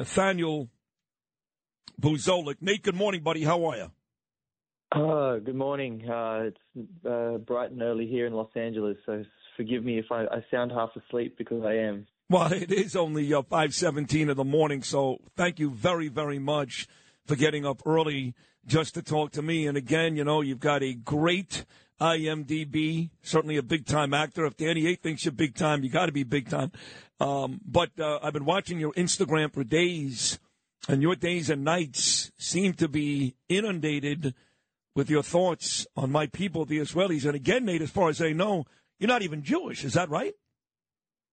Nathaniel Buzolic. Nate, good morning, buddy. How are you? Uh, good morning. Uh, it's uh, bright and early here in Los Angeles, so forgive me if I, I sound half asleep because I am. Well, it is only uh, 5.17 in the morning, so thank you very, very much for getting up early just to talk to me. And again, you know, you've got a great IMDb, certainly a big time actor. If Danny A thinks you're big time, you got to be big time. Um, but uh, I've been watching your Instagram for days, and your days and nights seem to be inundated with your thoughts on my people, the Israelis. And again, Nate, as far as I know, you're not even Jewish. Is that right?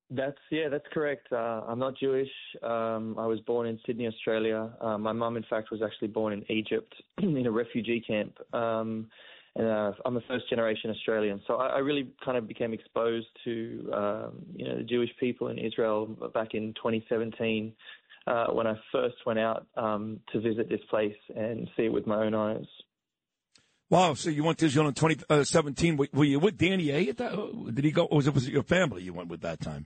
That's yeah, that's correct. Uh, I'm not Jewish. Um, I was born in Sydney, Australia. Uh, my mum, in fact, was actually born in Egypt in a refugee camp. Um, uh, I'm a first generation Australian, so I, I really kind of became exposed to um, you know the Jewish people in Israel back in 2017 uh, when I first went out um, to visit this place and see it with my own eyes. Wow! So you went to Israel in 2017. Uh, were you with Danny A? At that? Did he go? Or was it, was it your family you went with that time?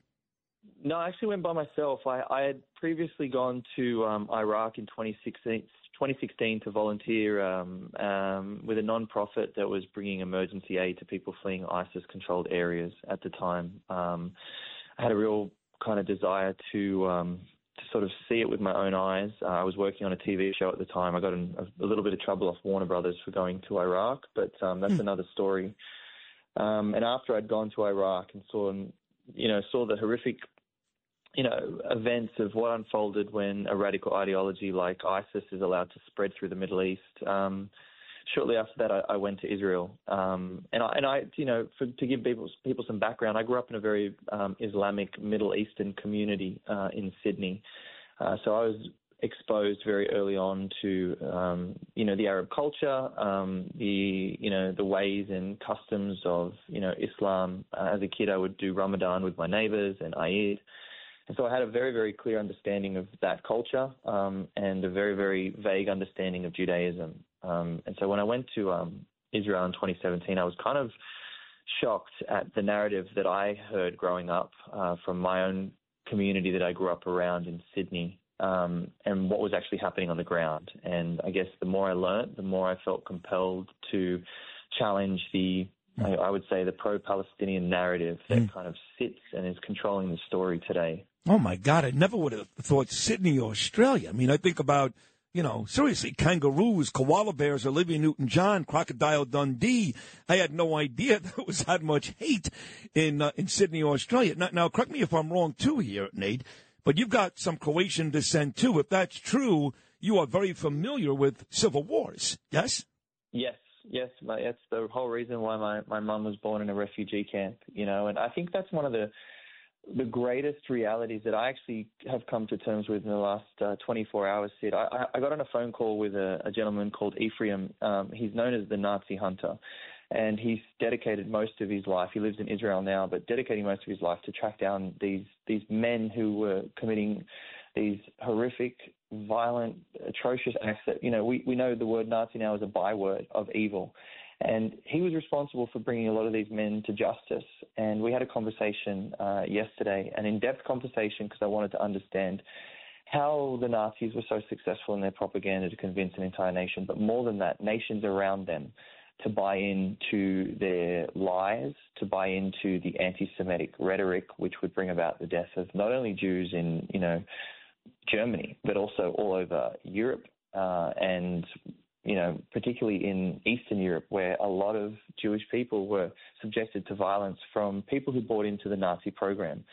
No, I actually went by myself. I, I had previously gone to um, Iraq in 2016, 2016 to volunteer um, um, with a non-profit that was bringing emergency aid to people fleeing ISIS-controlled areas at the time. Um, I had a real kind of desire to um, to sort of see it with my own eyes. Uh, I was working on a TV show at the time. I got in a, a, little bit of trouble off Warner Brothers for going to Iraq, but um, that's mm. another story. Um, and after I'd gone to Iraq and saw, you know, saw the horrific you know, events of what unfolded when a radical ideology like ISIS is allowed to spread through the Middle East. Um, shortly after that, I, I went to Israel, um, and I, and I, you know, for, to give people people some background, I grew up in a very um, Islamic Middle Eastern community uh, in Sydney, uh, so I was exposed very early on to, um, you know, the Arab culture, um, the, you know, the ways and customs of, you know, Islam. Uh, as a kid, I would do Ramadan with my neighbors and Eid. And so I had a very, very clear understanding of that culture um, and a very, very vague understanding of Judaism. Um, and so when I went to um, Israel in 2017, I was kind of shocked at the narrative that I heard growing up uh, from my own community that I grew up around in Sydney um, and what was actually happening on the ground. And I guess the more I learned, the more I felt compelled to challenge the I, I would say the pro-Palestinian narrative that mm. kind of sits and is controlling the story today. Oh my God! I never would have thought Sydney, or Australia. I mean, I think about you know seriously kangaroos, koala bears, Olivia Newton-John, Crocodile Dundee. I had no idea there was that much hate in uh, in Sydney, Australia. Now, now, correct me if I'm wrong too here, Nate. But you've got some Croatian descent too. If that's true, you are very familiar with civil wars. Yes. Yes, yes, that's the whole reason why my my mum was born in a refugee camp. You know, and I think that's one of the the greatest realities that I actually have come to terms with in the last uh, 24 hours, Sid. I, I, got on a phone call with a, a gentleman called Ephraim. Um, he's known as the Nazi hunter, and he's dedicated most of his life. He lives in Israel now, but dedicating most of his life to track down these these men who were committing these horrific, violent, atrocious acts. That you know, we we know the word Nazi now is a byword of evil. And he was responsible for bringing a lot of these men to justice. And we had a conversation uh, yesterday, an in depth conversation, because I wanted to understand how the Nazis were so successful in their propaganda to convince an entire nation, but more than that, nations around them to buy into their lies, to buy into the anti-Semitic rhetoric, which would bring about the death of not only Jews in, you know, Germany, but also all over Europe uh, and you know, particularly in Eastern Europe, where a lot of Jewish people were subjected to violence from people who bought into the Nazi program.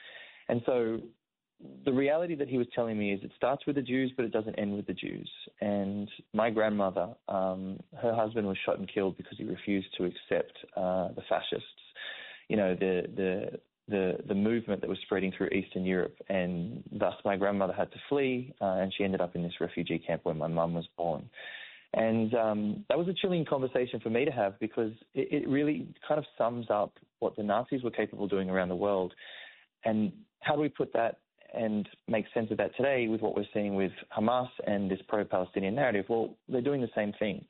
And so the reality that he was telling me is it starts with the Jews, but it doesn't end with the Jews. And my grandmother, um, her husband was shot and killed because he refused to accept uh, the fascists. You know, the the the the movement that was spreading through Eastern Europe, and thus my grandmother had to flee, uh, and she ended up in this refugee camp where my mum was born. And um, that was a chilling conversation for me to have because it, it really kind of sums up what the Nazis were capable of doing around the world. And how do we put that and make sense of that today with what we're seeing with Hamas and this pro Palestinian narrative? Well, they're doing the same thing.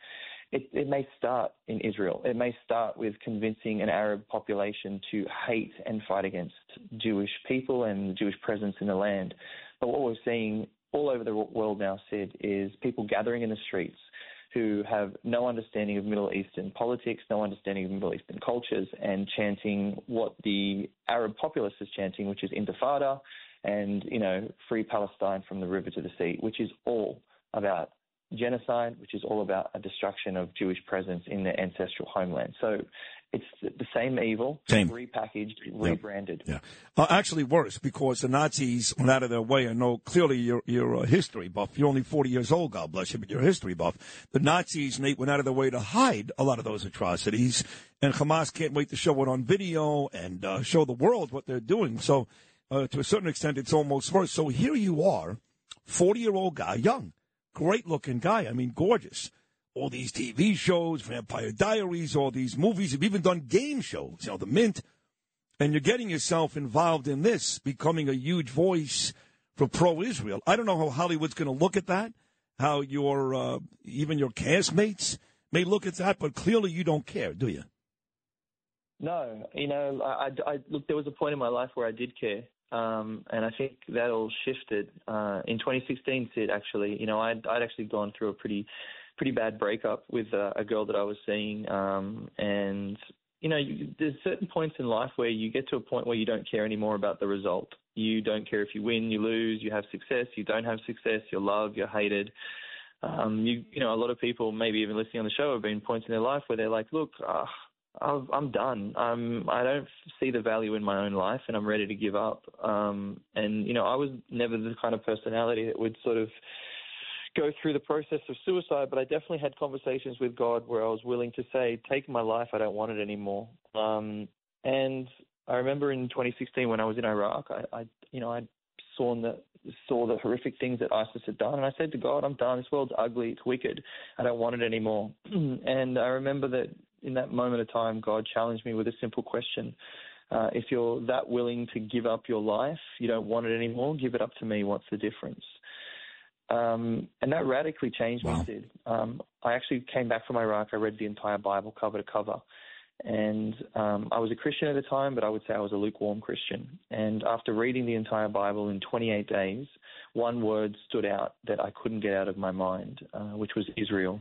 It, it, may start in Israel. It may start with convincing an Arab population to hate and fight against Jewish people and the Jewish presence in the land. But what we're seeing all over the world now, Sid, is people gathering in the streets who have no understanding of Middle Eastern politics, no understanding of Middle Eastern cultures, and chanting what the Arab populace is chanting, which is Intifada and, you know, free Palestine from the river to the sea, which is all about genocide, which is all about a destruction of Jewish presence in their ancestral homeland. So it's the same evil, same. repackaged, rebranded. Yeah, yeah. Uh, actually worse because the Nazis went out of their way. I know clearly you're, you're a history buff. You're only 40 years old, God bless you, but you're a history buff. The Nazis, Nate, went out of their way to hide a lot of those atrocities, and Hamas can't wait to show it on video and uh, show the world what they're doing. So, uh, to a certain extent, it's almost worse. So here you are, 40 year old guy, young, great looking guy. I mean, gorgeous all these TV shows, Vampire Diaries, all these movies. You've even done game shows, you know, The Mint. And you're getting yourself involved in this, becoming a huge voice for pro Israel. I don't know how Hollywood's going to look at that, how your, uh, even your castmates may look at that, but clearly you don't care, do you? No, you know, I, I, look. There was a point in my life where I did care, um, and I think that all shifted uh, in 2016. Sid, actually, you know, I'd, I'd actually gone through a pretty pretty bad breakup with a, a girl that I was seeing, um, and you know, you, there's certain points in life where you get to a point where you don't care anymore about the result. You don't care if you win, you lose, you have success, you don't have success, you're loved, you're hated. Um, you, you know, a lot of people, maybe even listening on the show, have been points in their life where they're like, look, uh, I'm done. I'm, I don't see the value in my own life, and I'm ready to give up. Um, and you know, I was never the kind of personality that would sort of go through the process of suicide, but I definitely had conversations with God where I was willing to say, "Take my life. I don't want it anymore." Um, and I remember in 2016 when I was in Iraq, I, I you know, I saw the saw the horrific things that ISIS had done, and I said to God, "I'm done. This world's ugly. It's wicked. I don't want it anymore." and I remember that in that moment of time, God challenged me with a simple question. Uh, if you're that willing to give up your life, you don't want it anymore, give it up to me. What's the difference? Um, and that radically changed wow. me, Sid. Um, I actually came back from Iraq. I read the entire Bible cover to cover. And um, I was a Christian at the time, but I would say I was a lukewarm Christian. And after reading the entire Bible in 28 days, one word stood out that I couldn't get out of my mind, uh, which was Israel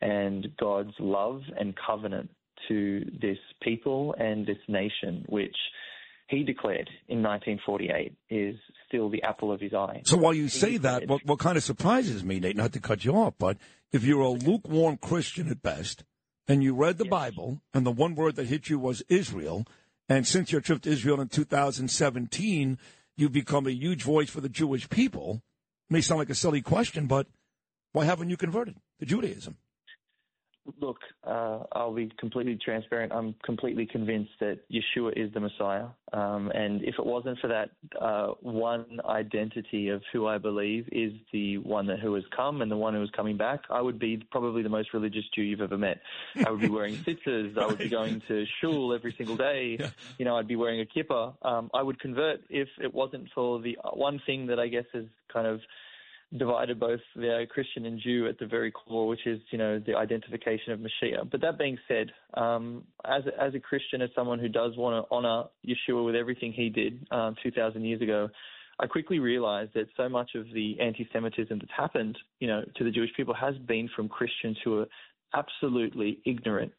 and God's love and covenant to this people and this nation, which he declared in 1948 is still the apple of his eye. So while you he say declared, that, what, what kind of surprises me, Nate, not to cut you off, but if you're a lukewarm Christian at best, and you read the yes. Bible, and the one word that hit you was Israel, and since your trip to Israel in 2017, you've become a huge voice for the Jewish people. It may sound like a silly question, but why haven't you converted to Judaism? Look, uh, I'll be completely transparent. I'm completely convinced that Yeshua is the Messiah. Um, and if it wasn't for that uh, one identity of who I believe is the one that who has come and the one who is coming back, I would be probably the most religious Jew you've ever met. I would be wearing tzitzis. I would be going to shul every single day. Yeah. You know, I'd be wearing a kippah. Um, I would convert if it wasn't for the one thing that I guess is kind of divided both the Christian and Jew at the very core, which is you know the identification of Mashiach. But that being said, um, as a, as a Christian, as someone who does want to honor Yeshua with everything he did um, 2,000 years ago, I quickly realized that so much of the anti-Semitism that's happened, you know, to the Jewish people has been from Christians who are absolutely ignorant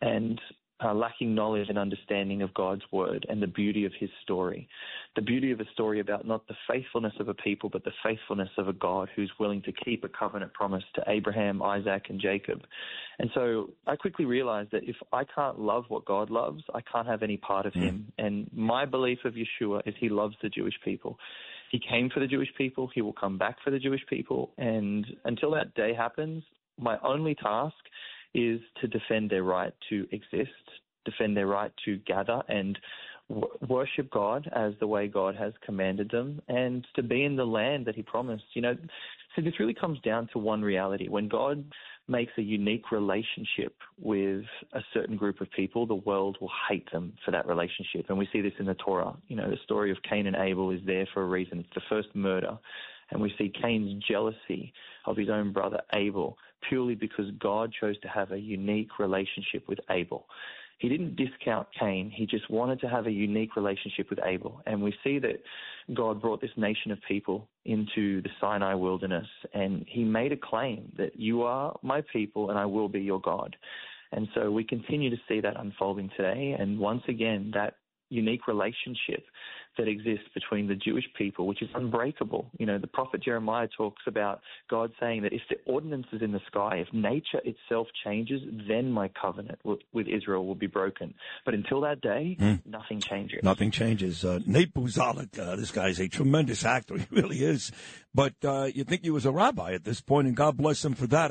and uh, lacking knowledge and understanding of God's word and the beauty of his story. The beauty of a story about not the faithfulness of a people, but the faithfulness of a God who's willing to keep a covenant promise to Abraham, Isaac, and Jacob. And so I quickly realized that if I can't love what God loves, I can't have any part of mm. him. And my belief of Yeshua is he loves the Jewish people. He came for the Jewish people. He will come back for the Jewish people. And until that day happens, my only task is to defend their right to exist, defend their right to gather and w- worship God as the way God has commanded them, and to be in the land that He promised. You know, so this really comes down to one reality. When God makes a unique relationship with a certain group of people, the world will hate them for that relationship. And we see this in the Torah. You know, the story of Cain and Abel is there for a reason. It's the first murder. And we see Cain's jealousy of his own brother Abel purely because God chose to have a unique relationship with Abel. He didn't discount Cain. He just wanted to have a unique relationship with Abel. And we see that God brought this nation of people into the Sinai wilderness and he made a claim that you are my people and I will be your God. And so we continue to see that unfolding today. And once again, that unique relationship that exists between the Jewish people, which is unbreakable. You know, the prophet Jeremiah talks about God saying that if the ordinance is in the sky, if nature itself changes, then my covenant with Israel will be broken. But until that day, mm. nothing changes. Nothing changes. Uh, Nate Buzolic, uh, this guy's a tremendous actor. He really is. But uh, you think he was a rabbi at this point, and God bless him for that.